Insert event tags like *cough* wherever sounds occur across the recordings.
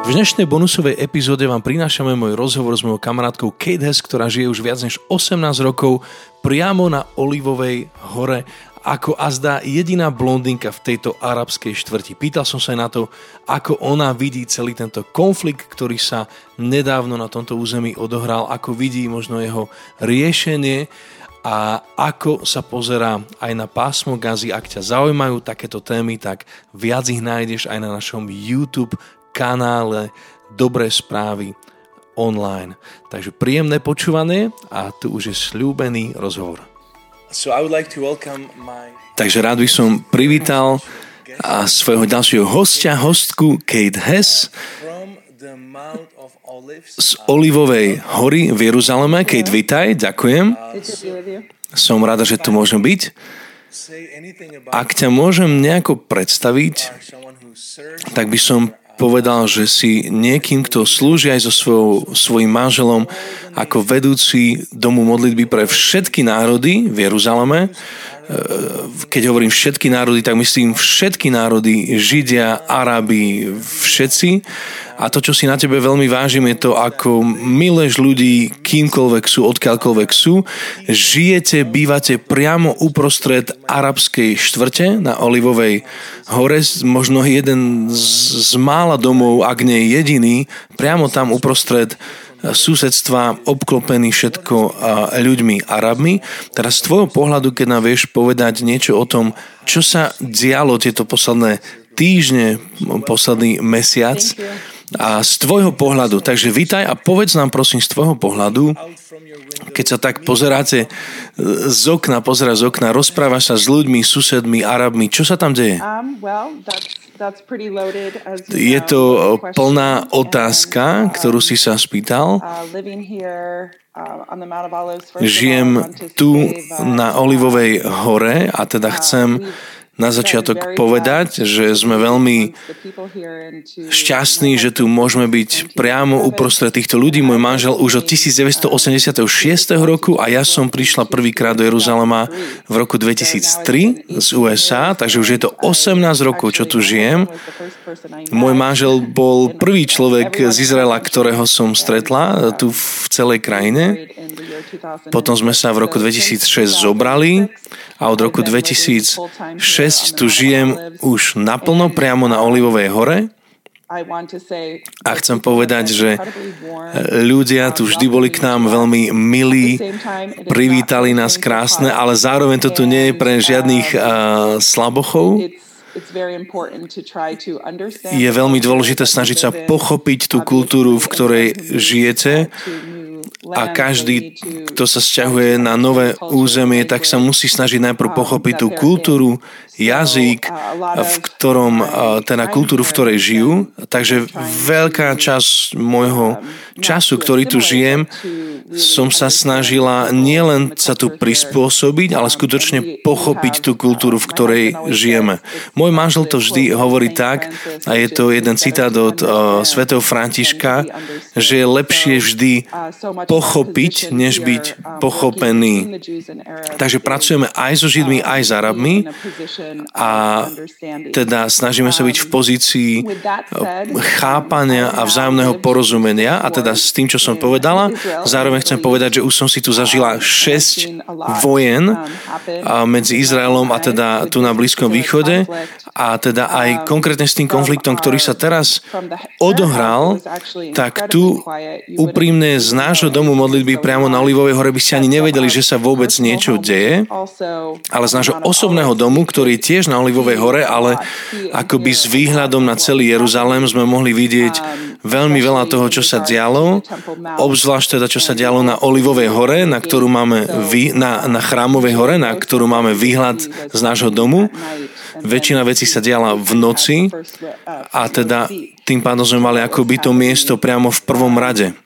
V dnešnej bonusovej epizóde vám prinášame môj rozhovor s mojou kamarátkou Kate Hess, ktorá žije už viac než 18 rokov priamo na Olivovej hore ako azda jediná blondinka v tejto arabskej štvrti. Pýtal som sa aj na to, ako ona vidí celý tento konflikt, ktorý sa nedávno na tomto území odohral, ako vidí možno jeho riešenie a ako sa pozerá aj na pásmo Gazy. Ak ťa zaujímajú takéto témy, tak viac ich nájdeš aj na našom YouTube kanále Dobré správy online. Takže príjemné počúvanie a tu už je slúbený rozhovor. So I would like to welcome my... Takže rád by som privítal a svojho ďalšieho hostia, hostku Kate Hess z Olivovej hory v Jeruzaleme. Kate, vitaj, ďakujem. Som rada, že tu môžem byť. Ak ťa môžem nejako predstaviť, tak by som povedal, že si niekým, kto slúži aj so svojou, svojim manželom ako vedúci domu modlitby pre všetky národy v Jeruzaleme. E, keď hovorím všetky národy, tak myslím všetky národy, Židia, Arábi, všetci. A to, čo si na tebe veľmi vážim, je to, ako miluješ ľudí, kýmkoľvek sú, odkiaľkoľvek sú. Žijete, bývate priamo uprostred arabskej štvrte na Olivovej hore, možno jeden z, z mála domov, ak nie jediný, priamo tam uprostred susedstva obklopený všetko ľuďmi Arabmi. Teraz z tvojho pohľadu, keď nám vieš povedať niečo o tom, čo sa dialo tieto posledné týždne, posledný mesiac, a z tvojho pohľadu, takže vítaj a povedz nám prosím z tvojho pohľadu, keď sa tak pozeráte e, z okna, pozeráš z okna, rozprávaš sa s ľuďmi, susedmi, Arabmi, čo sa tam deje? Um, Je to plná otázka, ktorú si sa spýtal. Uh, uh, Žijem tu na Olivovej hore a teda chcem na začiatok povedať, že sme veľmi šťastní, že tu môžeme byť priamo uprostred týchto ľudí. Môj manžel už od 1986 roku a ja som prišla prvýkrát do Jeruzalema v roku 2003 z USA, takže už je to 18 rokov, čo tu žijem. Môj manžel bol prvý človek z Izraela, ktorého som stretla tu v celej krajine. Potom sme sa v roku 2006 zobrali a od roku 2006 tu žijem už naplno priamo na Olivovej hore. A chcem povedať, že ľudia tu vždy boli k nám veľmi milí, privítali nás krásne, ale zároveň to tu nie je pre žiadnych uh, slabochov. Je veľmi dôležité snažiť sa pochopiť tú kultúru, v ktorej žijete a každý, kto sa sťahuje na nové územie, tak sa musí snažiť najprv pochopiť tú kultúru, jazyk, v ktorom, teda kultúru, v ktorej žijú. Takže veľká časť môjho času, ktorý tu žijem, som sa snažila nielen sa tu prispôsobiť, ale skutočne pochopiť tú kultúru, v ktorej žijeme. Môj manžel to vždy hovorí tak, a je to jeden citát od uh, svätého Františka, že je lepšie vždy pochopiť, než byť pochopený. Takže pracujeme aj so Židmi, aj s Arabmi a teda snažíme sa byť v pozícii chápania a vzájomného porozumenia a teda s tým, čo som povedala, zároveň chcem povedať, že už som si tu zažila 6 vojen medzi Izraelom a teda tu na Blízkom východe a teda aj konkrétne s tým konfliktom, ktorý sa teraz odohral, tak tu úprimne z nášho domu modlitby priamo na Olivovej hore by ste ani nevedeli, že sa vôbec niečo deje, ale z nášho osobného domu, ktorý je tiež na Olivovej hore, ale akoby s výhľadom na celý Jeruzalém sme mohli vidieť veľmi veľa toho, čo sa dialo, obzvlášť teda, čo sa dialo na Olivovej hore, na ktorú máme vý, na, na Chrámovej hore, na ktorú máme výhľad z nášho domu. Väčšina vecí sa diala v noci a teda tým pádom sme mali akoby to miesto priamo v prvom rade.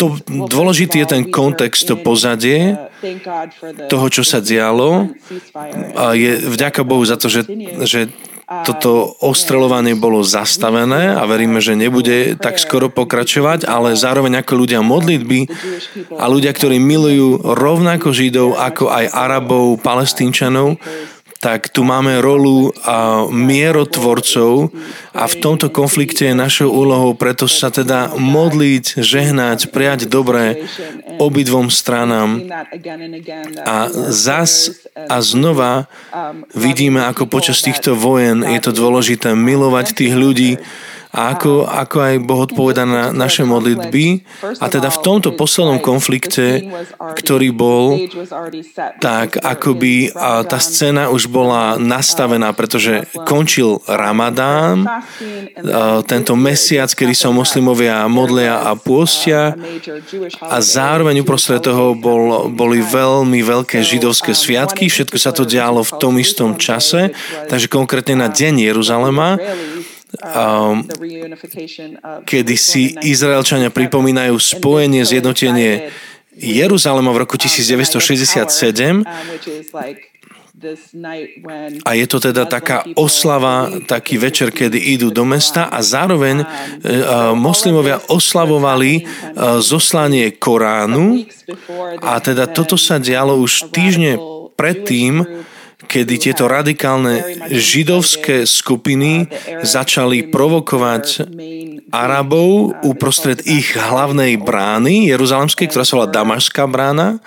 To dôležitý je ten kontext, to pozadie toho, čo sa dialo. A je vďaka Bohu za to, že, že toto ostreľovanie bolo zastavené a veríme, že nebude tak skoro pokračovať, ale zároveň ako ľudia modlitby a ľudia, ktorí milujú rovnako Židov ako aj Arabov, Palestínčanov, tak tu máme rolu a, mierotvorcov a v tomto konflikte je našou úlohou preto sa teda modliť, žehnať, prijať dobré obidvom stranám. A zas a znova vidíme, ako počas týchto vojen je to dôležité milovať tých ľudí, a ako, ako aj Boh odpoveda na naše modlitby. A teda v tomto poslednom konflikte, ktorý bol, tak akoby tá scéna už bola nastavená, pretože končil Ramadán, tento mesiac, kedy sa moslimovia modlia a pôstia a zároveň uprostred toho bol, boli veľmi veľké židovské sviatky, všetko sa to dialo v tom istom čase, takže konkrétne na deň Jeruzalema um, kedy si Izraelčania pripomínajú spojenie, zjednotenie Jeruzalema v roku 1967 a je to teda taká oslava, taký večer, kedy idú do mesta a zároveň uh, moslimovia oslavovali uh, zoslanie Koránu. a teda toto sa dialo už týždne predtým, kedy tieto radikálne židovské skupiny začali provokovať Arabov uprostred ich hlavnej brány, Jeruzalemskej, ktorá sa volá Damašská brána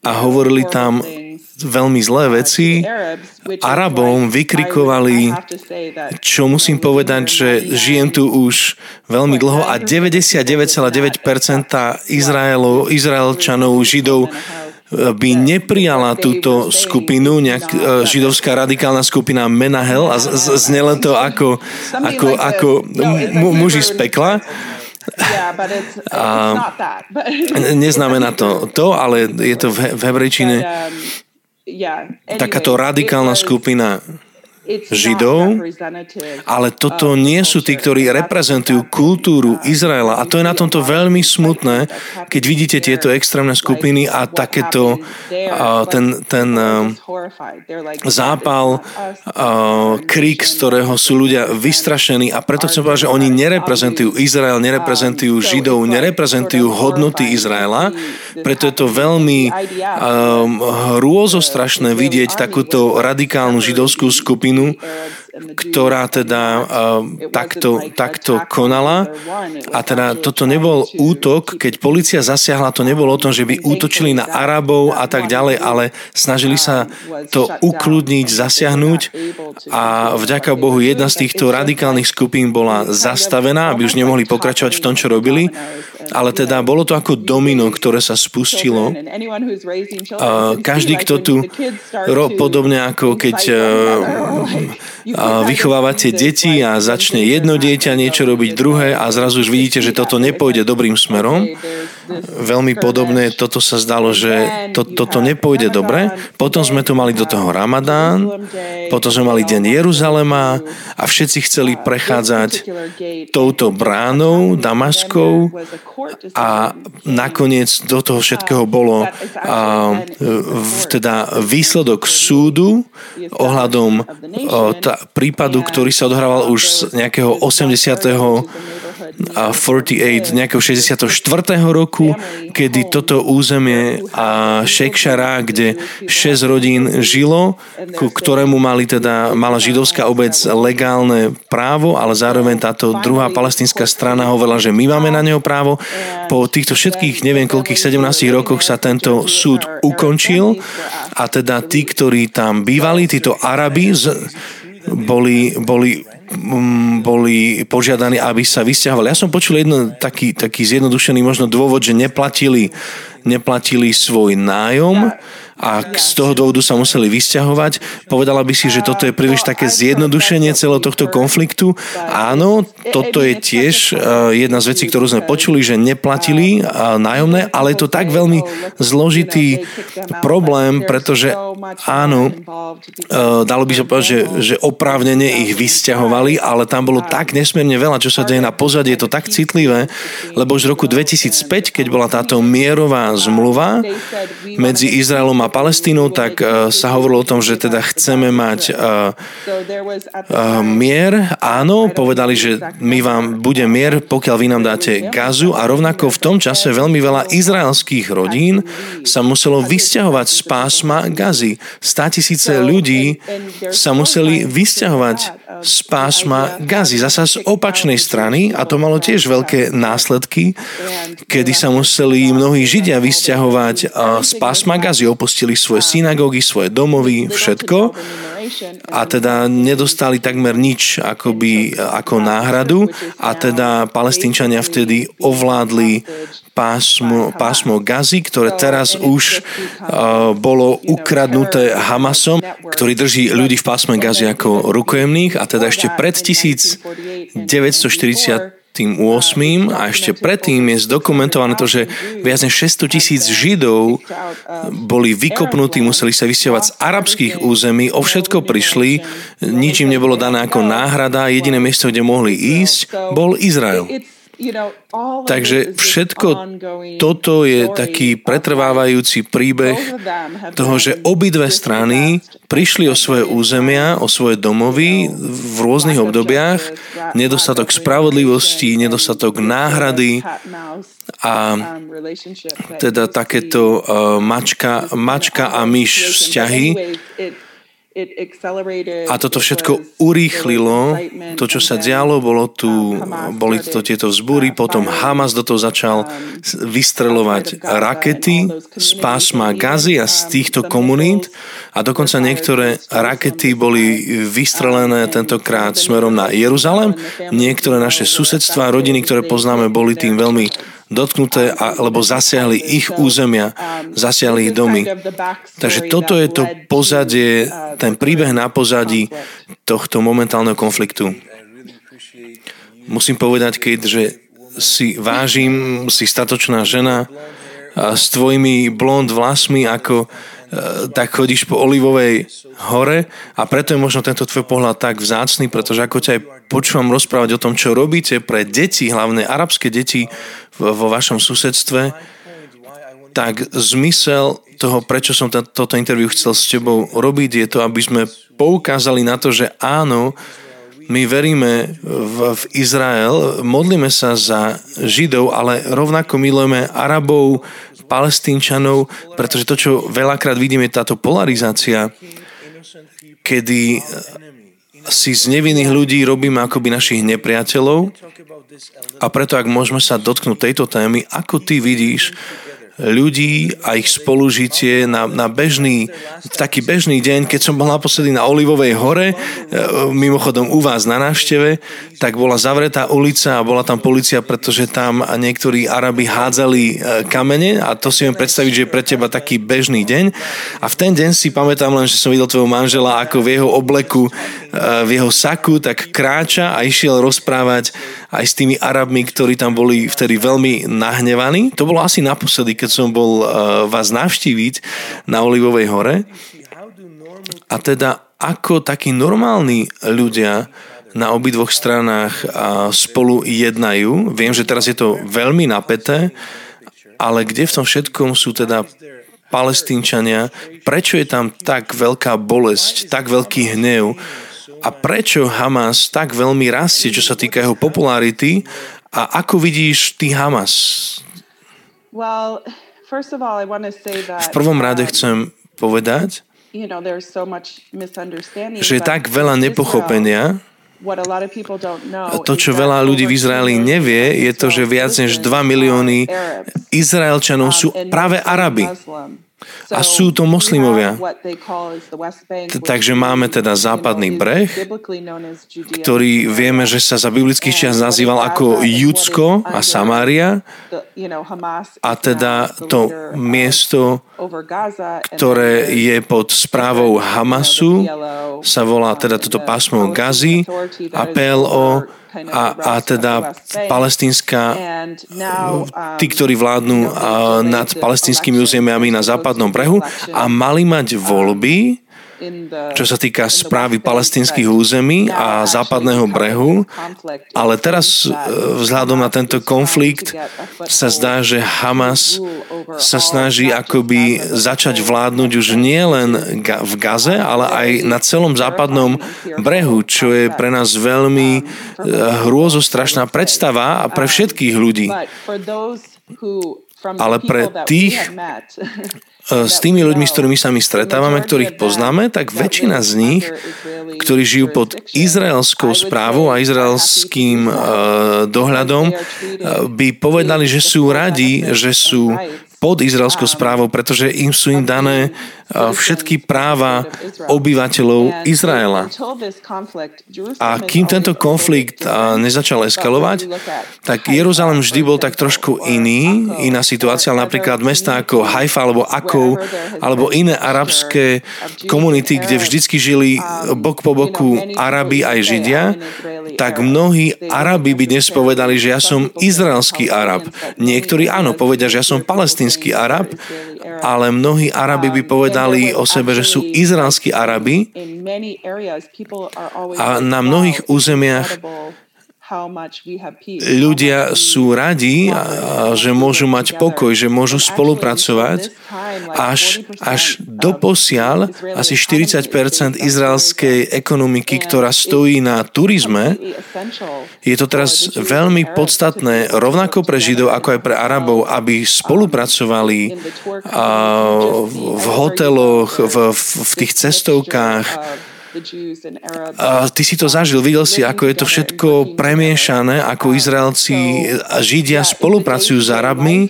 a hovorili tam veľmi zlé veci. Arabom vykrikovali, čo musím povedať, že žijem tu už veľmi dlho a 99,9% Izraelov, Izraelčanov, Židov by neprijala túto skupinu, nejak e, židovská radikálna skupina Menahel a znelo to ako, ako, ako muži z pekla. A neznamená to to, ale je to v, v hebrejčine um, takáto radikálna skupina Židov, ale toto nie sú tí, ktorí reprezentujú kultúru Izraela. A to je na tomto veľmi smutné, keď vidíte tieto extrémne skupiny a takéto ten, ten zápal, krik, z ktorého sú ľudia vystrašení. A preto chcem povedať, že oni nereprezentujú Izrael, nereprezentujú Židov, nereprezentujú hodnoty Izraela, preto je to veľmi hrôzostrašné vidieť takúto radikálnu židovskú skupinu skupinu, ktorá teda takto, takto konala. A teda toto nebol útok, keď policia zasiahla, to nebolo o tom, že by útočili na Arabov a tak ďalej, ale snažili sa to ukludniť, zasiahnuť a vďaka Bohu jedna z týchto radikálnych skupín bola zastavená, aby už nemohli pokračovať v tom, čo robili. Ale teda bolo to ako domino, ktoré sa spustilo. Každý, kto tu, podobne ako keď vychovávate deti a začne jedno dieťa niečo robiť druhé a zrazu už vidíte, že toto nepôjde dobrým smerom. Veľmi podobné, toto sa zdalo, že to, toto nepôjde dobre. Potom sme tu mali do toho Ramadán, potom sme mali deň Jeruzalema a všetci chceli prechádzať touto bránou Damaskou a nakoniec do toho všetkého bolo a, teda výsledok súdu ohľadom tá, prípadu, ktorý sa odhrával už z nejakého 80 a 48 nejakého 64. roku, kedy toto územie a Šekšara, kde 6 rodín žilo, ku ktorému mali teda, mala židovská obec legálne právo, ale zároveň táto druhá palestinská strana hovorila, že my máme na neho právo. Po týchto všetkých, neviem koľkých 17 rokoch sa tento súd ukončil a teda tí, ktorí tam bývali, títo Arabi, boli, boli Mm, boli požiadaní, aby sa vysťahovali. Ja som počul jedno taký, taký zjednodušený možno dôvod, že neplatili, neplatili svoj nájom a z toho dôvodu sa museli vysťahovať. Povedala by si, že toto je príliš také zjednodušenie celého tohto konfliktu. Áno, toto je tiež e, jedna z vecí, ktorú sme počuli, že neplatili e, nájomné, ale je to tak veľmi zložitý problém, pretože áno, e, dalo by sa povedať, že, že oprávnene ich vysťahovali, ale tam bolo tak nesmierne veľa, čo sa deje na pozadí, je to tak citlivé, lebo už v roku 2005, keď bola táto mierová zmluva medzi Izraelom a Palestínu, tak sa hovorilo o tom, že teda chceme mať mier. Áno, povedali, že my vám bude mier, pokiaľ vy nám dáte gazu a rovnako v tom čase veľmi veľa izraelských rodín sa muselo vysťahovať z pásma gazy. Stá tisíce ľudí sa museli vysťahovať z pásma gazy. Zasa z opačnej strany, a to malo tiež veľké následky, kedy sa museli mnohí Židia vysťahovať z pásma gazy. Opustili svoje synagógy, svoje domovy, všetko a teda nedostali takmer nič akoby, ako náhradu a teda palestínčania vtedy ovládli pásmo, pásmo Gazy, ktoré teraz už uh, bolo ukradnuté Hamasom, ktorý drží ľudí v pásme Gazy ako rukojemných. A teda ešte pred 1940 8. a ešte predtým je zdokumentované to, že viac než 600 tisíc Židov boli vykopnutí, museli sa vysťahovať z arabských území, o všetko prišli, nič im nebolo dané ako náhrada, jediné miesto, kde mohli ísť, bol Izrael. Takže všetko toto je taký pretrvávajúci príbeh toho, že obidve strany prišli o svoje územia, o svoje domovy v rôznych obdobiach, nedostatok spravodlivosti, nedostatok náhrady a teda takéto uh, mačka, mačka a myš vzťahy a toto všetko urýchlilo to, čo sa dialo, bolo tu, um, boli to tieto vzbúry, potom Hamas do toho začal um, vystrelovať rakety z pásma Gazy a z um, týchto komunít. a dokonca niektoré rakety boli vystrelené tentokrát smerom na Jeruzalem. Niektoré naše susedstva, rodiny, ktoré poznáme, boli tým veľmi dotknuté, alebo zasiahli ich územia, zasiahli ich domy. Takže toto je to pozadie, ten príbeh na pozadí tohto momentálneho konfliktu. Musím povedať, keďže si vážim, si statočná žena a s tvojimi blond vlasmi ako Eh, tak chodíš po Olivovej hore a preto je možno tento tvoj pohľad tak vzácný, pretože ako ťa aj počúvam rozprávať o tom, čo robíte pre deti, hlavne arabské deti vo vašom susedstve, tak zmysel toho, prečo som toto interviu chcel s tebou robiť, je to, aby sme poukázali na to, že áno, my veríme v, v Izrael, modlíme sa za Židov, ale rovnako milujeme Arabov, Palestínčanov, pretože to, čo veľakrát vidíme, je táto polarizácia, kedy si z nevinných ľudí robíme akoby našich nepriateľov a preto, ak môžeme sa dotknúť tejto témy, ako ty vidíš ľudí a ich spolužitie na, na bežný, taký bežný deň, keď som bol naposledy na Olivovej hore, e, mimochodom u vás na návšteve, tak bola zavretá ulica a bola tam policia, pretože tam niektorí Arabi hádzali e, kamene a to si viem predstaviť, že je pre teba taký bežný deň. A v ten deň si pamätám len, že som videl tvojho manžela, ako v jeho obleku, v jeho saku, tak kráča a išiel rozprávať aj s tými Arabmi, ktorí tam boli vtedy veľmi nahnevaní. To bolo asi naposledy, keď som bol uh, vás navštíviť na Olivovej hore. A teda ako takí normálni ľudia na obidvoch stranách uh, spolu jednajú. Viem, že teraz je to veľmi napäté, ale kde v tom všetkom sú teda palestínčania, prečo je tam tak veľká bolesť, tak veľký hnev, a prečo Hamas tak veľmi rastie, čo sa týka jeho popularity a ako vidíš ty Hamas? V prvom rade um, chcem povedať, že je tak veľa nepochopenia, to, čo veľa ľudí v Izraeli nevie, je to, že viac než 2 milióny Izraelčanov sú práve Arabi. A sú to moslimovia. Takže máme teda západný breh, ktorý vieme, že sa za biblických čias nazýval ako Judsko a Samária. A teda to miesto, ktoré je pod správou Hamasu, sa volá teda toto pásmo Gazi a PLO a, a teda palestínska, tí, ktorí vládnu nad palestínskymi územiami na západnom brehu a mali mať voľby čo sa týka správy palestinských území a západného brehu, ale teraz e, vzhľadom na tento konflikt sa zdá, že Hamas sa snaží akoby začať vládnuť už nie len v Gaze, ale aj na celom západnom brehu, čo je pre nás veľmi e, hrôzostrašná predstava a pre všetkých ľudí. Ale pre tých, *laughs* s tými ľuďmi, s ktorými sa my stretávame, ktorých poznáme, tak väčšina z nich, ktorí žijú pod izraelskou správou a izraelským dohľadom, by povedali, že sú radi, že sú pod izraelskou správou, pretože im sú im dané všetky práva obyvateľov Izraela. A kým tento konflikt nezačal eskalovať, tak Jeruzalem vždy bol tak trošku iný, iná situácia, napríklad mesta ako Haifa alebo Akov, alebo iné arabské komunity, kde vždycky žili bok po boku Arabi aj Židia, tak mnohí Arabi by dnes povedali, že ja som izraelský Arab. Niektorí áno, povedia, že ja som palestínsky Arab, ale mnohí Arabi by povedali o sebe, že sú izraelskí Arabi. A na mnohých územiach ľudia sú radi, že môžu mať pokoj, že môžu spolupracovať. Až, až do posiaľ asi 40% izraelskej ekonomiky, ktorá stojí na turizme, je to teraz veľmi podstatné, rovnako pre Židov, ako aj pre Arabov, aby spolupracovali v hoteloch, v, v tých cestovkách, ty si to zažil, videl si, ako je to všetko premiešané, ako Izraelci a Židia spolupracujú s Arabmi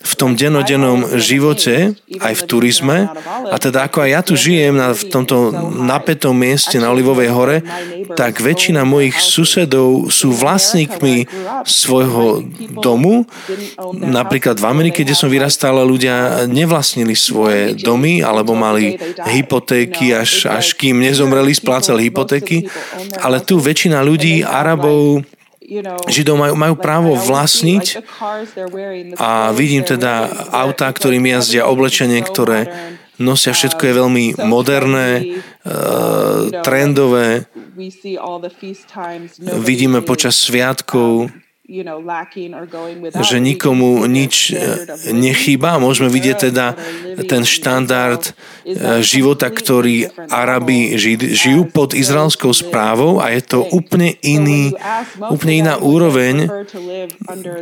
v tom denodennom živote, aj v turizme. A teda ako aj ja tu žijem na, v tomto napätom mieste na Olivovej hore, tak väčšina mojich susedov sú vlastníkmi svojho domu. Napríklad v Amerike, kde som vyrastal, ľudia nevlastnili svoje domy alebo mali hypotéky, až, až kým nezomreli zomreli, splácal hypotéky, ale tu väčšina ľudí, Arabov, Židov majú, majú právo vlastniť. a vidím teda autá, ktorým jazdia oblečenie, ktoré nosia všetko je veľmi moderné, uh, trendové. Vidíme počas sviatkov že nikomu nič eh, nechýba. Môžeme vidieť teda ten štandard eh, života, ktorý Arabi žijú pod izraelskou správou a je to úplne iný, úplne iná úroveň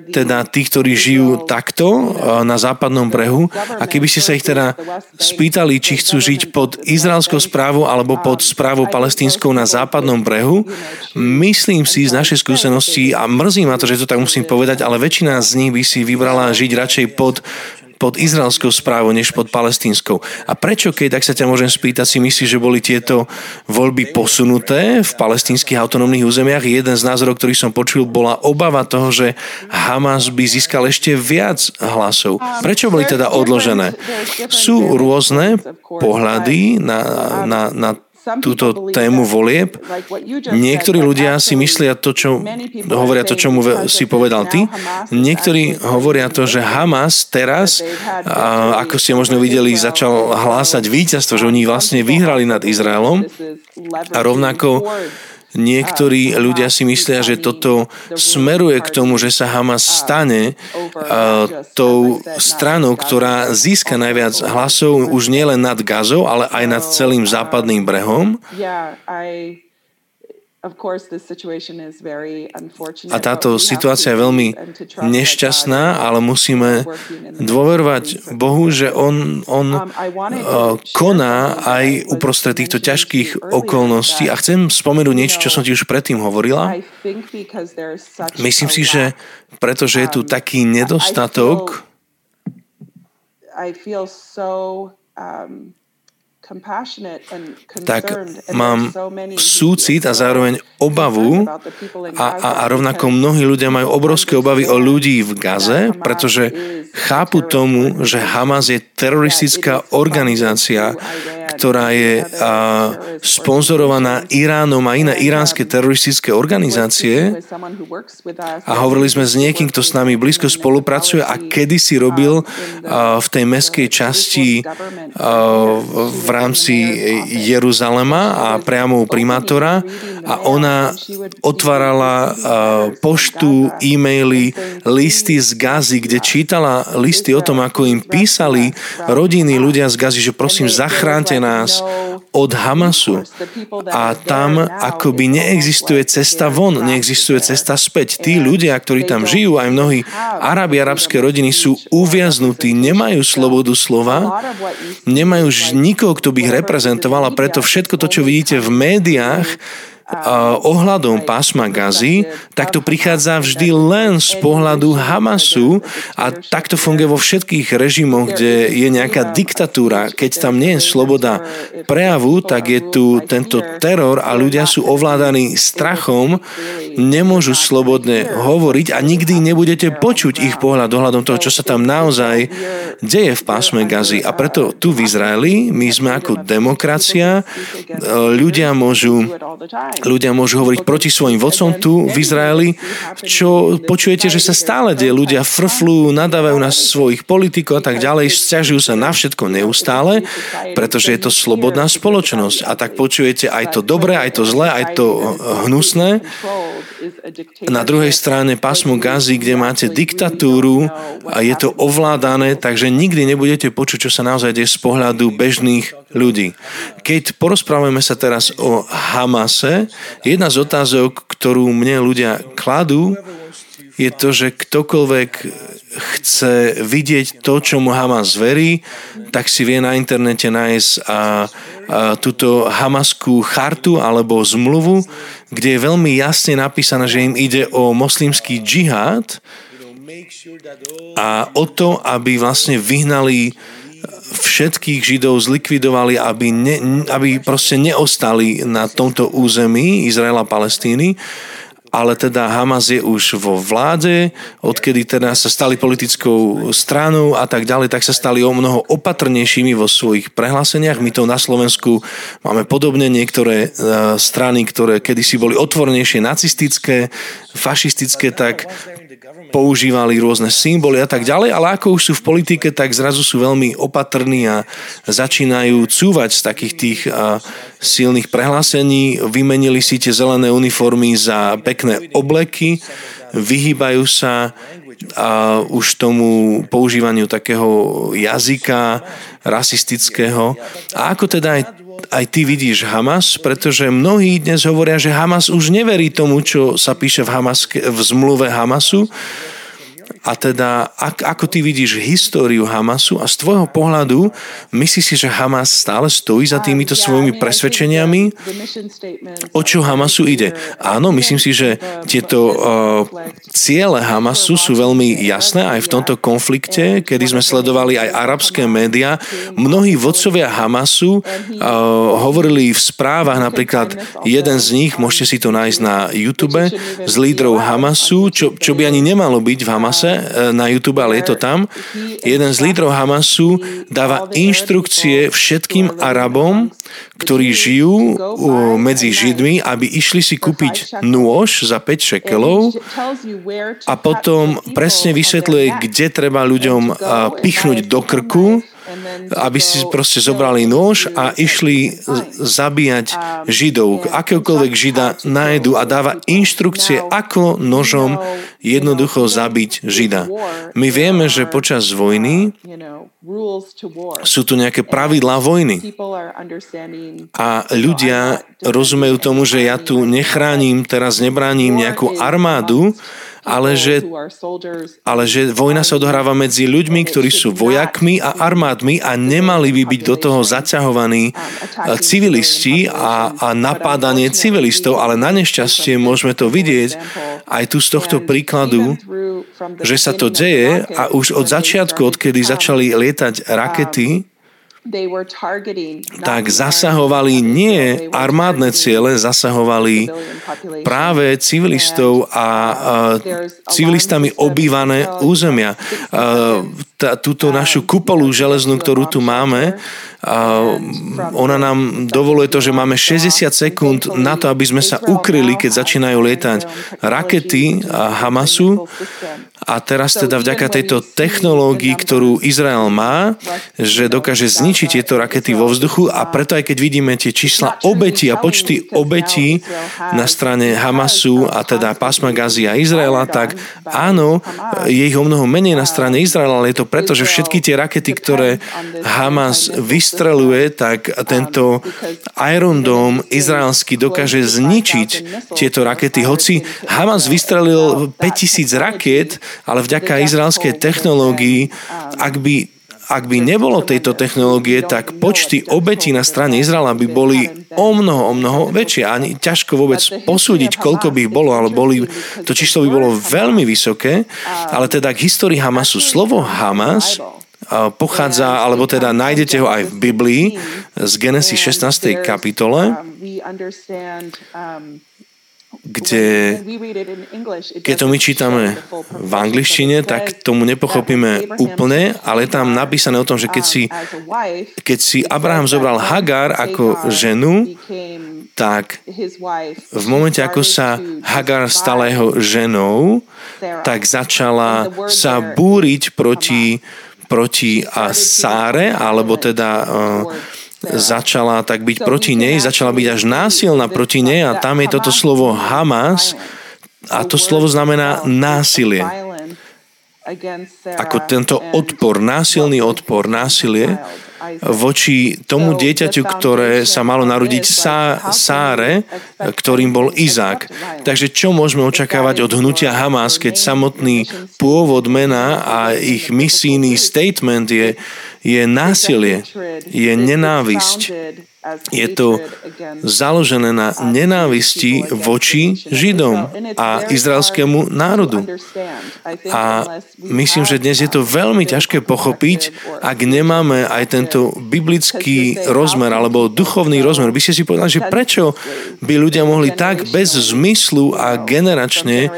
teda tých, ktorí žijú takto eh, na západnom brehu a keby ste sa ich teda spýtali, či chcú žiť pod izraelskou správou alebo pod správou palestínskou na západnom brehu, myslím si z našej skúsenosti a mrzí ma to, že to tak musím povedať, ale väčšina z nich by si vybrala žiť radšej pod pod izraelskou správou, než pod palestínskou. A prečo, keď, ak sa ťa môžem spýtať, si myslíš, že boli tieto voľby posunuté v palestínskych autonómnych územiach? Jeden z názorov, ktorý som počul, bola obava toho, že Hamas by získal ešte viac hlasov. Prečo boli teda odložené? Sú rôzne pohľady na, na, na túto tému volieb. Niektorí ľudia si myslia to, čo hovoria to, čo mu si povedal ty. Niektorí hovoria to, že Hamas teraz, ako ste možno videli, začal hlásať víťazstvo, že oni vlastne vyhrali nad Izraelom a rovnako Niektorí ľudia si myslia, že toto smeruje k tomu, že sa Hamas stane tou stranou, ktorá získa najviac hlasov už nielen nad Gazou, ale aj nad celým západným brehom. A táto situácia je veľmi nešťastná, ale musíme dôverovať Bohu, že On, on um, uh, koná aj uprostred týchto ťažkých okolností. A chcem spomenúť niečo, čo som ti už predtým hovorila. Myslím si, že pretože je tu um, taký nedostatok, I feel so um, tak mám súcit a zároveň obavu a, a, a rovnako mnohí ľudia majú obrovské obavy o ľudí v Gaze, pretože chápu tomu, že Hamas je teroristická organizácia, ktorá je sponzorovaná Iránom a iné iránske teroristické organizácie. A hovorili sme s niekým, kto s nami blízko spolupracuje a kedy si robil v tej meskej časti v rámci Jeruzalema a priamo u primátora. A ona otvárala poštu, e-maily, listy z Gazy, kde čítala listy o tom, ako im písali rodiny, ľudia z Gazy, že prosím, zachránte nás od Hamasu. A tam akoby neexistuje cesta von, neexistuje cesta späť. Tí ľudia, ktorí tam žijú, aj mnohí Arabi, arabské rodiny sú uviaznutí, nemajú slobodu slova, nemajú nikoho, kto by ich reprezentoval a preto všetko to, čo vidíte v médiách, ohľadom pásma Gazy, tak to prichádza vždy len z pohľadu Hamasu a takto funguje vo všetkých režimoch, kde je nejaká diktatúra. Keď tam nie je sloboda prejavu, tak je tu tento teror a ľudia sú ovládaní strachom, nemôžu slobodne hovoriť a nikdy nebudete počuť ich pohľad ohľadom toho, čo sa tam naozaj deje v pásme Gazy. A preto tu v Izraeli my sme ako demokracia, ľudia môžu ľudia môžu hovoriť proti svojim vodcom tu v Izraeli, čo počujete, že sa stále deje. Ľudia frflú, nadávajú na svojich politikov a tak ďalej, sťažujú sa na všetko neustále, pretože je to slobodná spoločnosť. A tak počujete aj to dobré, aj to zlé, aj to hnusné. Na druhej strane pásmo Gazy, kde máte diktatúru a je to ovládané, takže nikdy nebudete počuť, čo sa naozaj deje z pohľadu bežných ľudí. Keď porozprávame sa teraz o Hamase, jedna z otázok, ktorú mne ľudia kladú, je to, že ktokoľvek chce vidieť to, čo mu Hamas verí, tak si vie na internete nájsť a, a túto Hamaskú chartu alebo zmluvu, kde je veľmi jasne napísané, že im ide o moslimský džihad a o to, aby vlastne vyhnali všetkých Židov zlikvidovali, aby, ne, aby proste neostali na tomto území Izraela a Palestíny ale teda Hamas je už vo vláde, odkedy teda sa stali politickou stranou a tak ďalej, tak sa stali o mnoho opatrnejšími vo svojich prehláseniach. My to na Slovensku máme podobne niektoré e, strany, ktoré kedysi boli otvornejšie nacistické, fašistické, tak používali rôzne symboly a tak ďalej, ale ako už sú v politike, tak zrazu sú veľmi opatrní a začínajú cúvať z takých tých silných prehlásení. Vymenili si tie zelené uniformy za pekné obleky, vyhýbajú sa a už tomu používaniu takého jazyka rasistického. A ako teda aj aj ty vidíš Hamas, pretože mnohí dnes hovoria, že Hamas už neverí tomu, čo sa píše v, Hamas, v zmluve Hamasu, a teda, ak, ako ty vidíš históriu Hamasu a z tvojho pohľadu, myslíš si, že Hamas stále stojí za týmito svojimi presvedčeniami? O čo Hamasu ide? Áno, myslím si, že tieto uh, ciele Hamasu sú veľmi jasné aj v tomto konflikte, kedy sme sledovali aj arabské médiá. Mnohí vodcovia Hamasu uh, hovorili v správach, napríklad jeden z nich, môžete si to nájsť na YouTube, z lídrov Hamasu, čo, čo by ani nemalo byť v Hamase na YouTube, ale je to tam. Jeden z lídrov Hamasu dáva inštrukcie všetkým Arabom, ktorí žijú medzi Židmi, aby išli si kúpiť nôž za 5 šekelov a potom presne vysvetľuje, kde treba ľuďom pichnúť do krku, aby si proste zobrali nôž a išli zabíjať Židov. Akéhokoľvek Žida nájdu a dáva inštrukcie, ako nožom jednoducho zabiť Žida. My vieme, že počas vojny sú tu nejaké pravidlá vojny. A ľudia rozumejú tomu, že ja tu nechránim, teraz nebránim nejakú armádu, ale že, ale že vojna sa odohráva medzi ľuďmi, ktorí sú vojakmi a armádmi a nemali by byť do toho zaťahovaní um, civilisti a, a napádanie civilistov, ale na nešťastie môžeme to vidieť aj tu z tohto príkladu, že sa to deje a už od začiatku, odkedy začali lietať rakety, tak zasahovali nie armádne ciele, zasahovali práve civilistov a civilistami obývané územia. Túto našu kupolu železnú, ktorú tu máme, ona nám dovoluje to, že máme 60 sekúnd na to, aby sme sa ukryli, keď začínajú lietať rakety Hamasu. A teraz teda vďaka tejto technológii, ktorú Izrael má, že dokáže zničiť tieto rakety vo vzduchu a preto aj keď vidíme tie čísla obeti a počty obetí na strane Hamasu a teda pásma Gazi a Izraela, tak áno, je ich o mnoho menej na strane Izraela, ale je to preto, že všetky tie rakety, ktoré Hamas vystreluje, tak tento Iron Dome izraelský dokáže zničiť tieto rakety. Hoci Hamas vystrelil 5000 raket, ale vďaka izraelskej technológii, ak by ak by nebolo tejto technológie, tak počty obetí na strane Izraela by boli o mnoho, o mnoho väčšie. Ani ťažko vôbec posúdiť, koľko by ich bolo, ale boli, to číslo by bolo veľmi vysoké. Ale teda k histórii Hamasu. Slovo Hamas pochádza, alebo teda nájdete ho aj v Biblii z Genesis 16. kapitole kde keď to my čítame v angličtine, tak tomu nepochopíme úplne, ale je tam napísané o tom, že keď si, keď si Abraham zobral Hagar ako ženu, tak v momente, ako sa Hagar stala jeho ženou, tak začala sa búriť proti, proti Sáre, alebo teda uh, začala tak byť proti nej, začala byť až násilná proti nej a tam je toto slovo Hamas a to slovo znamená násilie. Ako tento odpor, násilný odpor, násilie voči tomu dieťaťu, ktoré sa malo narodiť Sá, Sáre, ktorým bol Izák. Takže čo môžeme očakávať od hnutia Hamas, keď samotný pôvod mena a ich misijný statement je, je násilie, je nenávisť je to založené na nenávisti voči Židom a izraelskému národu. A myslím, že dnes je to veľmi ťažké pochopiť, ak nemáme aj tento biblický rozmer alebo duchovný rozmer. By ste si povedali, že prečo by ľudia mohli tak bez zmyslu a generačne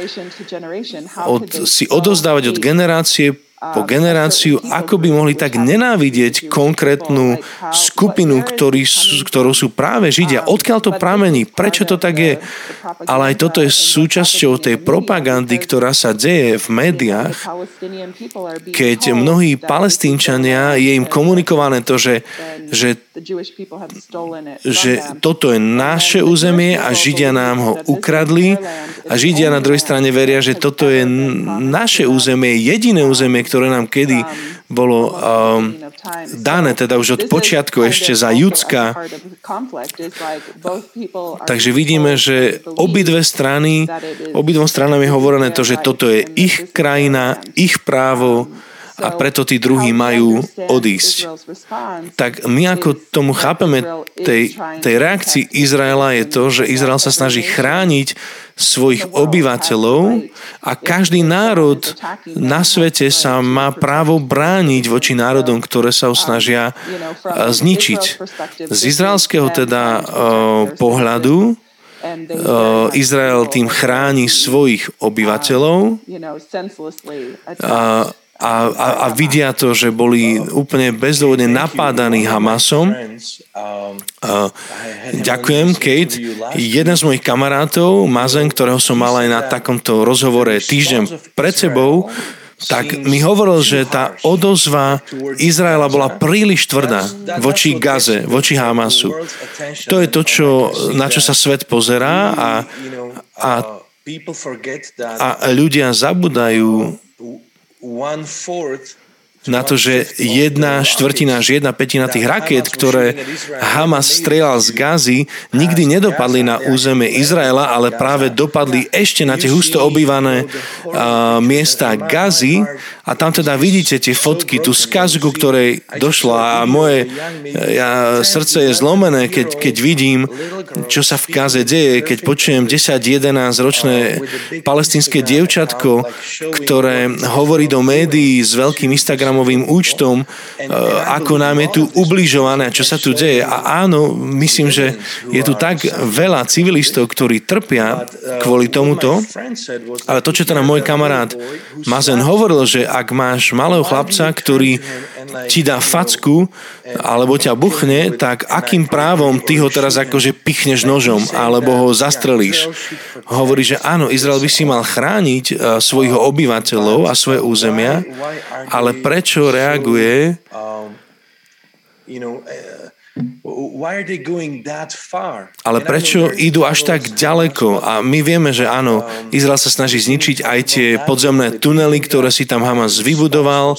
od, si odozdávať od generácie po generáciu, ako by mohli tak nenávidieť konkrétnu skupinu, ktorý, ktorou sú práve Židia. Odkiaľ to pramení? Prečo to tak je? Ale aj toto je súčasťou tej propagandy, ktorá sa deje v médiách, keď mnohí palestínčania, je im komunikované to, že, že, že toto je naše územie a Židia nám ho ukradli. a Židia na druhej strane veria, že toto je naše územie, jediné územie, ktoré nám kedy bolo um, dané, teda už od počiatku ešte za Judska. Takže vidíme, že obidve strany, obidvom stranám je hovorené to, že toto je ich krajina, ich právo, a preto tí druhí majú odísť. Tak my ako tomu chápeme tej, tej reakcii Izraela je to, že Izrael sa snaží chrániť svojich obyvateľov a každý národ na svete sa má právo brániť voči národom, ktoré sa ho snažia zničiť. Z izraelského teda pohľadu Izrael tým chráni svojich obyvateľov a, a, a vidia to, že boli úplne bezdôvodne napádaní Hamasom. A, ďakujem, Kate. Jeden z mojich kamarátov, Mazen, ktorého som mal aj na takomto rozhovore týždeň pred sebou, tak mi hovoril, že tá odozva Izraela bola príliš tvrdá voči Gaze, voči Hamasu. To je to, čo, na čo sa svet pozerá a, a, a ľudia zabudajú na to, že jedna štvrtina až jedna petina tých raket, ktoré Hamas strieľal z Gazy, nikdy nedopadli na územie Izraela, ale práve dopadli ešte na tie husto obývané uh, miesta Gazy a tam teda vidíte tie fotky, tú skazu, ktorej došla a moje ja, srdce je zlomené, keď, keď vidím, čo sa v Gaze deje, keď počujem 10-11 ročné palestinské dievčatko, ktoré hovorí do médií s veľkým Instagram Instagramovým účtom, eh, ako nám je tu ubližované čo sa tu deje. A áno, myslím, že je tu tak veľa civilistov, ktorí trpia kvôli tomuto, ale to, čo teda môj kamarát Mazen hovoril, že ak ak máš malého chlapca, ktorý ti dá facku alebo ťa buchne, tak akým právom ty ho teraz akože pichneš nožom alebo ho zastrelíš? Hovorí, že áno, Izrael by si mal chrániť e, svojich obyvateľov a svoje územia, ale prečo reaguje ale prečo idú až tak ďaleko? A my vieme, že áno, Izrael sa snaží zničiť aj tie podzemné tunely, ktoré si tam Hamas vybudoval,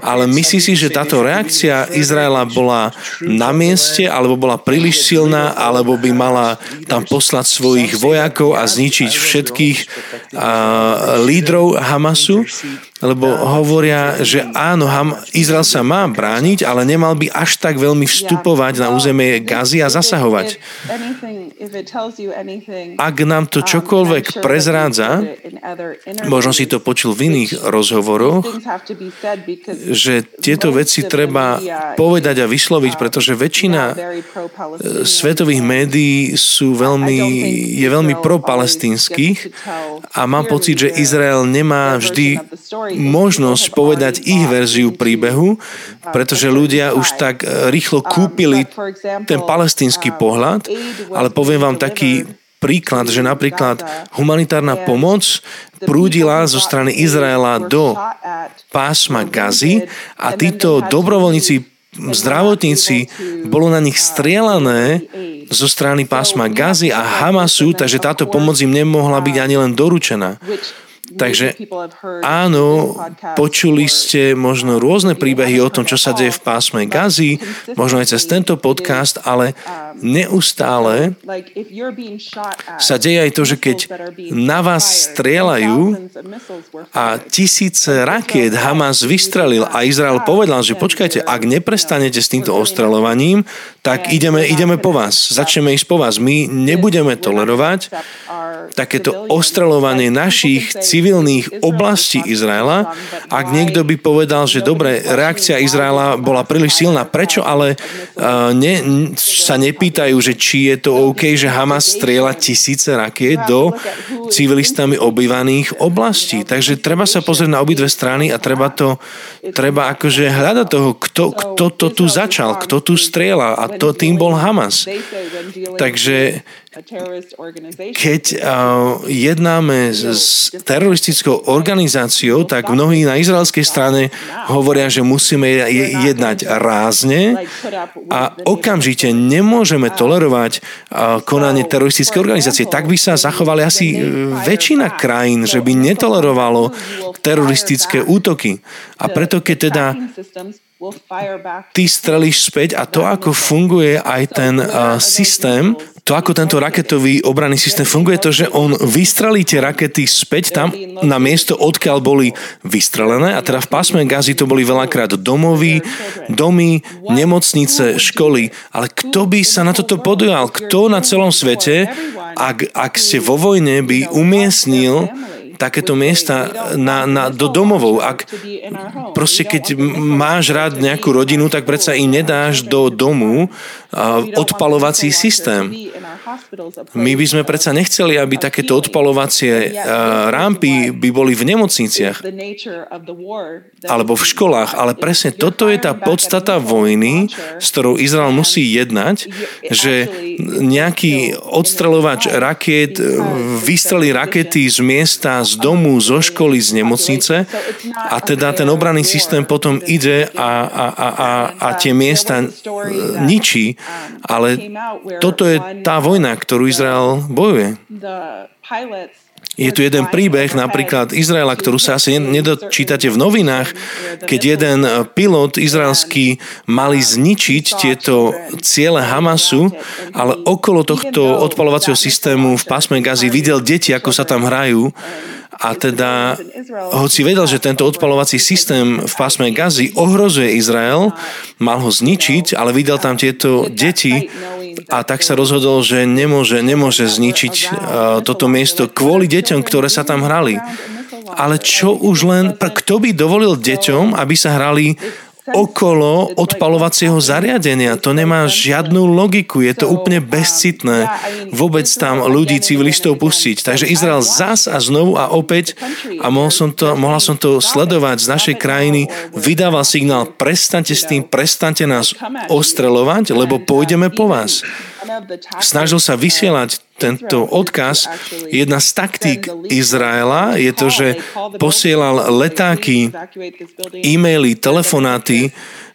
ale myslí si, že táto reakcia Izraela bola na mieste, alebo bola príliš silná, alebo by mala tam poslať svojich vojakov a zničiť všetkých uh, lídrov Hamasu? Lebo hovoria, že áno, Izrael sa má brániť, ale nemal by až tak veľmi vstupovať na územie Gazy a zasahovať. Ak nám to um, čokoľvek prezrádza, možno si to počul v iných rozhovoroch, že tieto veci treba uh, povedať a vysloviť, uh, pretože väčšina e, svetových médií sú veľmi, je veľmi propalestinských a mám pocit, že Izrael nemá vždy možnosť povedať ich verziu príbehu, pretože ľudia už tak e, rýchlo kúpili ten palestínsky pohľad, ale poviem vám taký príklad, že napríklad humanitárna pomoc prúdila zo strany Izraela do pásma Gazy a títo dobrovoľníci zdravotníci, bolo na nich strieľané zo strany pásma Gazy a Hamasu, takže táto pomoc im nemohla byť ani len doručená. Takže áno, počuli ste možno rôzne príbehy o tom, čo sa deje v pásme Gazy, možno aj cez tento podcast, ale neustále sa deje aj to, že keď na vás strieľajú a tisíce rakiet Hamas vystrelil a Izrael povedal, že počkajte, ak neprestanete s týmto ostrelovaním, tak ideme, ideme po vás, začneme ísť po vás. My nebudeme tolerovať takéto ostreľovanie našich civilných oblastí Izraela. Ak niekto by povedal, že dobre, reakcia Izraela bola príliš silná, prečo ale uh, ne, sa nepýtajú, že či je to OK, že Hamas strieľa tisíce rakiet do civilistami obývaných oblastí. Takže treba sa pozrieť na obidve strany a treba to, treba akože hľadať toho, kto, kto to tu začal, kto tu strieľa a to tým bol Hamas. Takže keď uh, jednáme s, s teroristickou organizáciou, tak mnohí na izraelskej strane hovoria, že musíme jednať rázne a okamžite nemôžeme tolerovať uh, konanie teroristickej organizácie. Tak by sa zachovali asi väčšina krajín, že by netolerovalo teroristické útoky. A preto keď teda ty strelíš späť a to, ako funguje aj ten uh, systém, to, ako tento raketový obranný systém funguje, to, že on vystrelí tie rakety späť tam na miesto, odkiaľ boli vystrelené. A teda v pásme Gazy to boli veľakrát domovy, domy, nemocnice, školy. Ale kto by sa na toto podujal? Kto na celom svete, ak, ak ste vo vojne, by umiestnil takéto miesta na, na, do domovov. Ak proste keď máš rád nejakú rodinu, tak predsa im nedáš do domu odpalovací systém. My by sme predsa nechceli, aby takéto odpalovacie rámpy by boli v nemocniciach alebo v školách, ale presne toto je tá podstata vojny, s ktorou Izrael musí jednať, že nejaký odstrelovač raket vystrelí rakety z miesta, z domu, zo školy, z nemocnice. A teda ten obranný systém potom ide a, a, a, a, a tie miesta ničí, ale toto je tá vojna, ktorú Izrael bojuje. Je tu jeden príbeh napríklad Izraela, ktorú sa asi nedočítate v novinách, keď jeden pilot izraelský mali zničiť tieto ciele Hamasu, ale okolo tohto odpalovacieho systému v pásme Gazy videl deti, ako sa tam hrajú a teda, hoci vedel, že tento odpalovací systém v pásme Gazy ohrozuje Izrael, mal ho zničiť, ale videl tam tieto deti a tak sa rozhodol, že nemôže, nemôže zničiť uh, toto miesto kvôli deťom, ktoré sa tam hrali. Ale čo už len, kto by dovolil deťom, aby sa hrali okolo odpalovacieho zariadenia. To nemá žiadnu logiku, je to úplne bezcitné. vôbec tam ľudí, civilistov pustiť. Takže Izrael zas a znovu a opäť, a mohol som to, mohla som to sledovať z našej krajiny, vydával signál, prestante s tým, prestante nás ostrelovať, lebo pôjdeme po vás. Snažil sa vysielať tento odkaz. Jedna z taktík Izraela je to, že posielal letáky, e-maily, telefonáty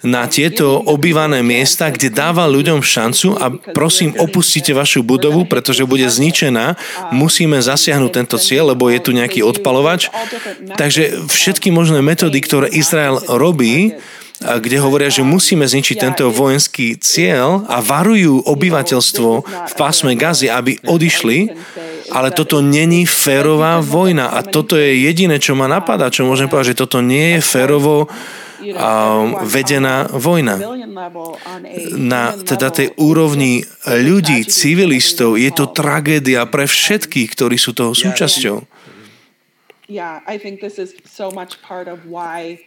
na tieto obývané miesta, kde dáva ľuďom šancu a prosím, opustite vašu budovu, pretože bude zničená. Musíme zasiahnuť tento cieľ, lebo je tu nejaký odpalovač. Takže všetky možné metódy, ktoré Izrael robí, kde hovoria, že musíme zničiť tento vojenský cieľ a varujú obyvateľstvo v pásme Gazy, aby odišli, ale toto není férová vojna a toto je jediné, čo ma napadá, čo môžem povedať, že toto nie je férovo vedená vojna. Na teda tej úrovni ľudí, civilistov, je to tragédia pre všetkých, ktorí sú toho súčasťou. Yeah, I think this is so much part of why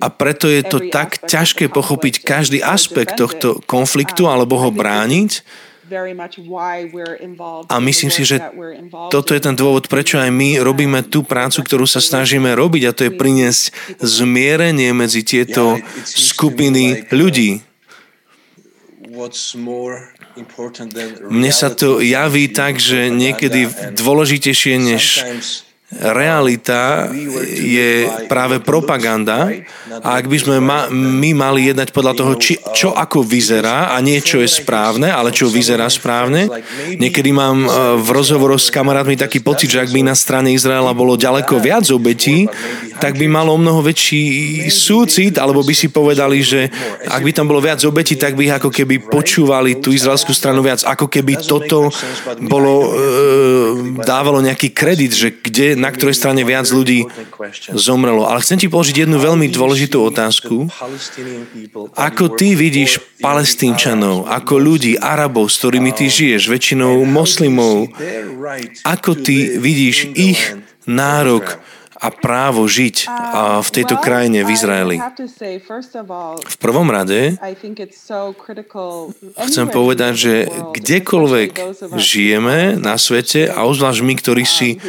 a preto je to tak ťažké pochopiť každý aspekt tohto konfliktu um, alebo ho brániť. A myslím si, že toto je ten dôvod, prečo aj my robíme tú prácu, ktorú sa snažíme robiť a to je priniesť zmierenie medzi tieto skupiny uh, ľudí. Mne sa to javí tak, že niekedy dôležitejšie než realita je práve propaganda a ak by sme ma, my mali jednať podľa toho, či, čo ako vyzerá a nie čo je správne, ale čo vyzerá správne. Niekedy mám e, v rozhovoroch s kamarátmi taký pocit, že ak by na strane Izraela bolo ďaleko viac obetí, tak by malo mnoho väčší súcit, alebo by si povedali, že ak by tam bolo viac obetí, tak by ako keby počúvali tú izraelskú stranu viac, ako keby toto bolo, e, dávalo nejaký kredit, že kde na ktorej strane viac ľudí zomrelo. Ale chcem ti položiť jednu veľmi dôležitú otázku. Ako ty vidíš palestínčanov, ako ľudí, Arabov, s ktorými ty žiješ, väčšinou moslimov, ako ty vidíš ich nárok a právo žiť v tejto krajine v Izraeli. V prvom rade chcem povedať, že kdekoľvek žijeme na svete a ozvlášť my, ktorí si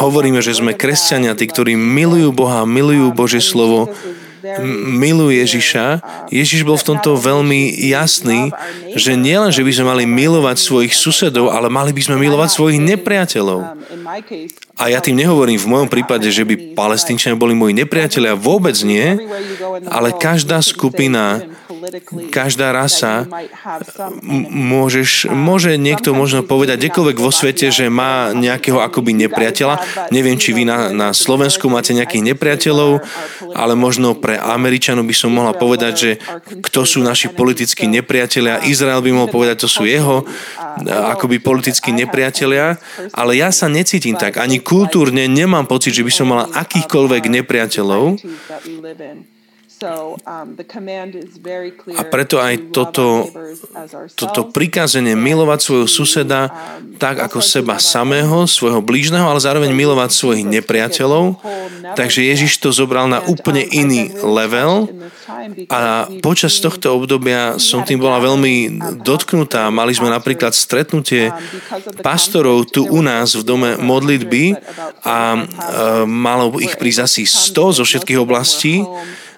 hovoríme, že sme kresťania, tí, ktorí milujú Boha, milujú Bože slovo, miluje Ježiša, Ježiš bol v tomto veľmi jasný, že nielen, že by sme mali milovať svojich susedov, ale mali by sme milovať svojich nepriateľov. A ja tým nehovorím v mojom prípade, že by palestínčania boli moji nepriatelia, vôbec nie, ale každá skupina každá rasa, môžeš, môže niekto možno povedať kdekoľvek vo svete, že má nejakého akoby nepriateľa. Neviem, či vy na, na Slovensku máte nejakých nepriateľov, ale možno pre Američanov by som mohla povedať, že kto sú naši politickí nepriatelia. Izrael by mohol povedať, to sú jeho akoby politickí nepriatelia, ale ja sa necítim tak. Ani kultúrne nemám pocit, že by som mala akýchkoľvek nepriateľov. Um, a preto aj toto, toto prikázanie milovať svojho suseda um, tak ako seba samého, svojho blížneho, ale zároveň milovať svojich nepriateľov. Takže Ježiš to zobral na úplne um, iný level a počas tohto obdobia som tým bola veľmi dotknutá. Mali sme napríklad stretnutie pastorov tu u nás v dome modlitby a malo ich prísť asi 100 zo všetkých oblastí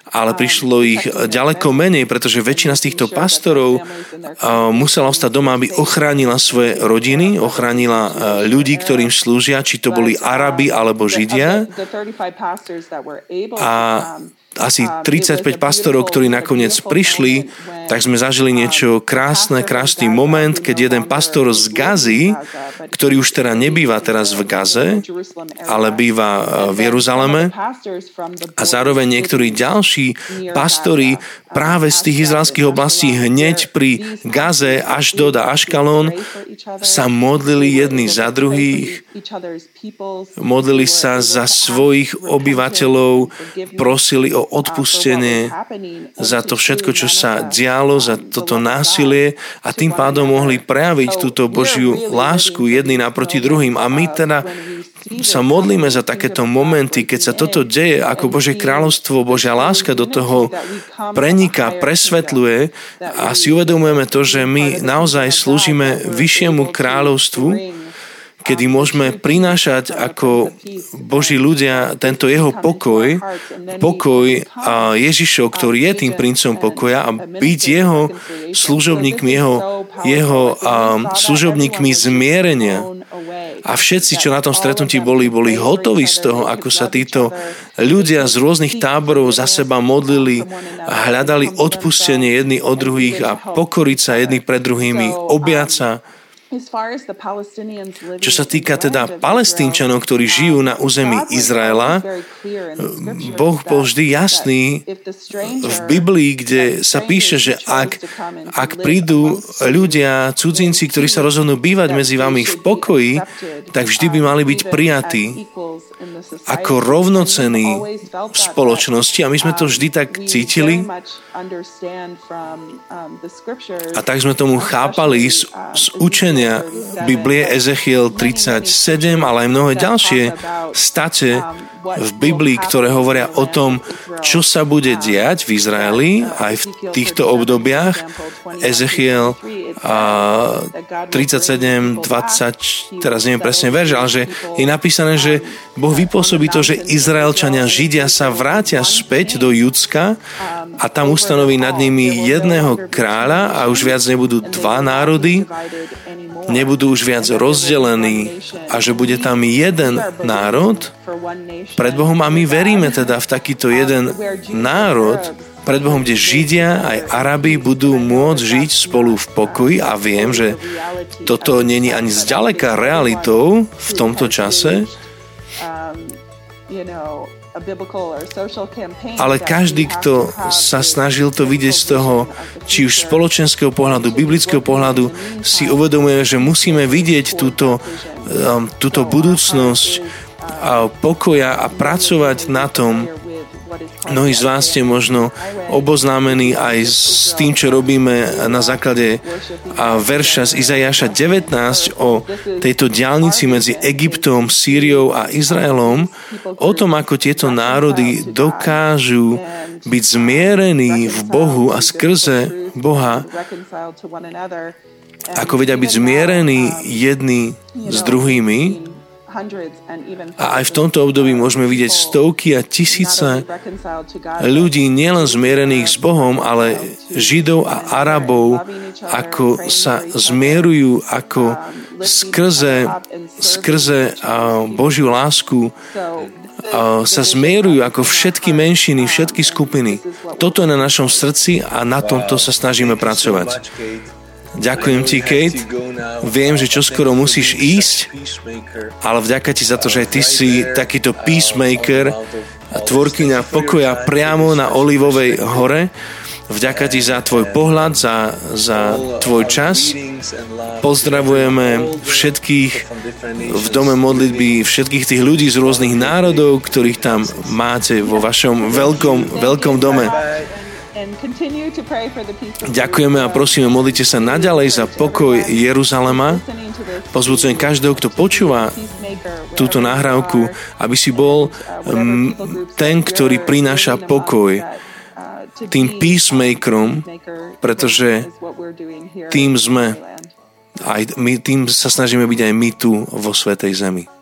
ale prišlo ich ďaleko menej, pretože väčšina z týchto pastorov musela ostať doma, aby ochránila svoje rodiny, ochránila ľudí, ktorým slúžia, či to boli Arabi alebo Židia. A asi 35 pastorov, ktorí nakoniec prišli, tak sme zažili niečo krásne, krásny moment, keď jeden pastor z Gazy, ktorý už teda nebýva teraz v Gaze, ale býva v Jeruzaleme, a zároveň niektorí ďalší pastori práve z tých izraelských oblastí hneď pri Gaze až do Aškalón sa modlili jedni za druhých, modlili sa za svojich obyvateľov, prosili o odpustenie za to všetko, čo sa dialo, za toto násilie a tým pádom mohli prejaviť túto Božiu lásku jedný naproti druhým. A my teda sa modlíme za takéto momenty, keď sa toto deje, ako Bože kráľovstvo, Božia láska do toho preniká, presvetľuje a si uvedomujeme to, že my naozaj slúžime vyššiemu kráľovstvu, kedy môžeme prinášať ako Boží ľudia tento jeho pokoj, pokoj Ježišov, ktorý je tým princom pokoja a byť jeho služobníkmi, jeho, jeho služobníkmi zmierenia. A všetci, čo na tom stretnutí boli, boli hotoví z toho, ako sa títo ľudia z rôznych táborov za seba modlili a hľadali odpustenie jedni od druhých a pokoriť sa jedni pred druhými, objať sa čo sa týka teda palestínčanov, ktorí žijú na území Izraela, Boh bol vždy jasný v Biblii, kde sa píše, že ak, ak prídu ľudia, cudzinci, ktorí sa rozhodnú bývať medzi vami v pokoji, tak vždy by mali byť prijatí ako rovnocení v spoločnosti. A my sme to vždy tak cítili. a tak sme tomu chápali z, z učenia čítania Biblie Ezechiel 37, ale aj mnohé ďalšie state v Biblii, ktoré hovoria o tom, čo sa bude diať v Izraeli aj v týchto obdobiach. Ezechiel 37, 20, teraz neviem presne verž, ale že je napísané, že Boh vypôsobí to, že Izraelčania, Židia sa vrátia späť do Judska a tam ustanoví nad nimi jedného kráľa a už viac nebudú dva národy, nebudú už viac rozdelení a že bude tam jeden národ? Pred Bohom a my veríme teda v takýto jeden národ. Pred Bohom, kde Židia aj Arabi budú môcť žiť spolu v pokoji a viem, že toto není ani zďaleka realitou v tomto čase, ale každý, kto sa snažil to vidieť z toho, či už spoločenského pohľadu, biblického pohľadu, si uvedomuje, že musíme vidieť túto, um, túto budúcnosť a pokoja a pracovať na tom, Mnohí z vás ste možno oboznámení aj s tým, čo robíme na základe verša z Izajaša 19 o tejto diálnici medzi Egyptom, Sýriou a Izraelom, o tom, ako tieto národy dokážu byť zmierení v Bohu a skrze Boha, ako vedia byť zmierení jedni s druhými, a aj v tomto období môžeme vidieť stovky a tisíce ľudí nielen zmierených s Bohom, ale Židov a Arabov, ako sa zmierujú, ako skrze, skrze Božiu lásku sa zmierujú ako všetky menšiny, všetky skupiny. Toto je na našom srdci a na tomto sa snažíme pracovať. Ďakujem ti, Kate. Viem, že čoskoro musíš ísť, ale vďaka ti za to, že ty si takýto peacemaker tvorkyňa pokoja priamo na Olivovej hore. Vďaka ti za tvoj pohľad, za, za tvoj čas. Pozdravujeme všetkých v dome modlitby, všetkých tých ľudí z rôznych národov, ktorých tam máte vo vašom veľkom, veľkom dome. Ďakujeme a prosíme, modlite sa naďalej za pokoj Jeruzalema. Pozbudzujem každého, kto počúva túto nahrávku, aby si bol mm, ten, ktorý prináša pokoj tým peacemakerom, pretože tým sme, aj my, tým sa snažíme byť aj my tu vo Svetej Zemi.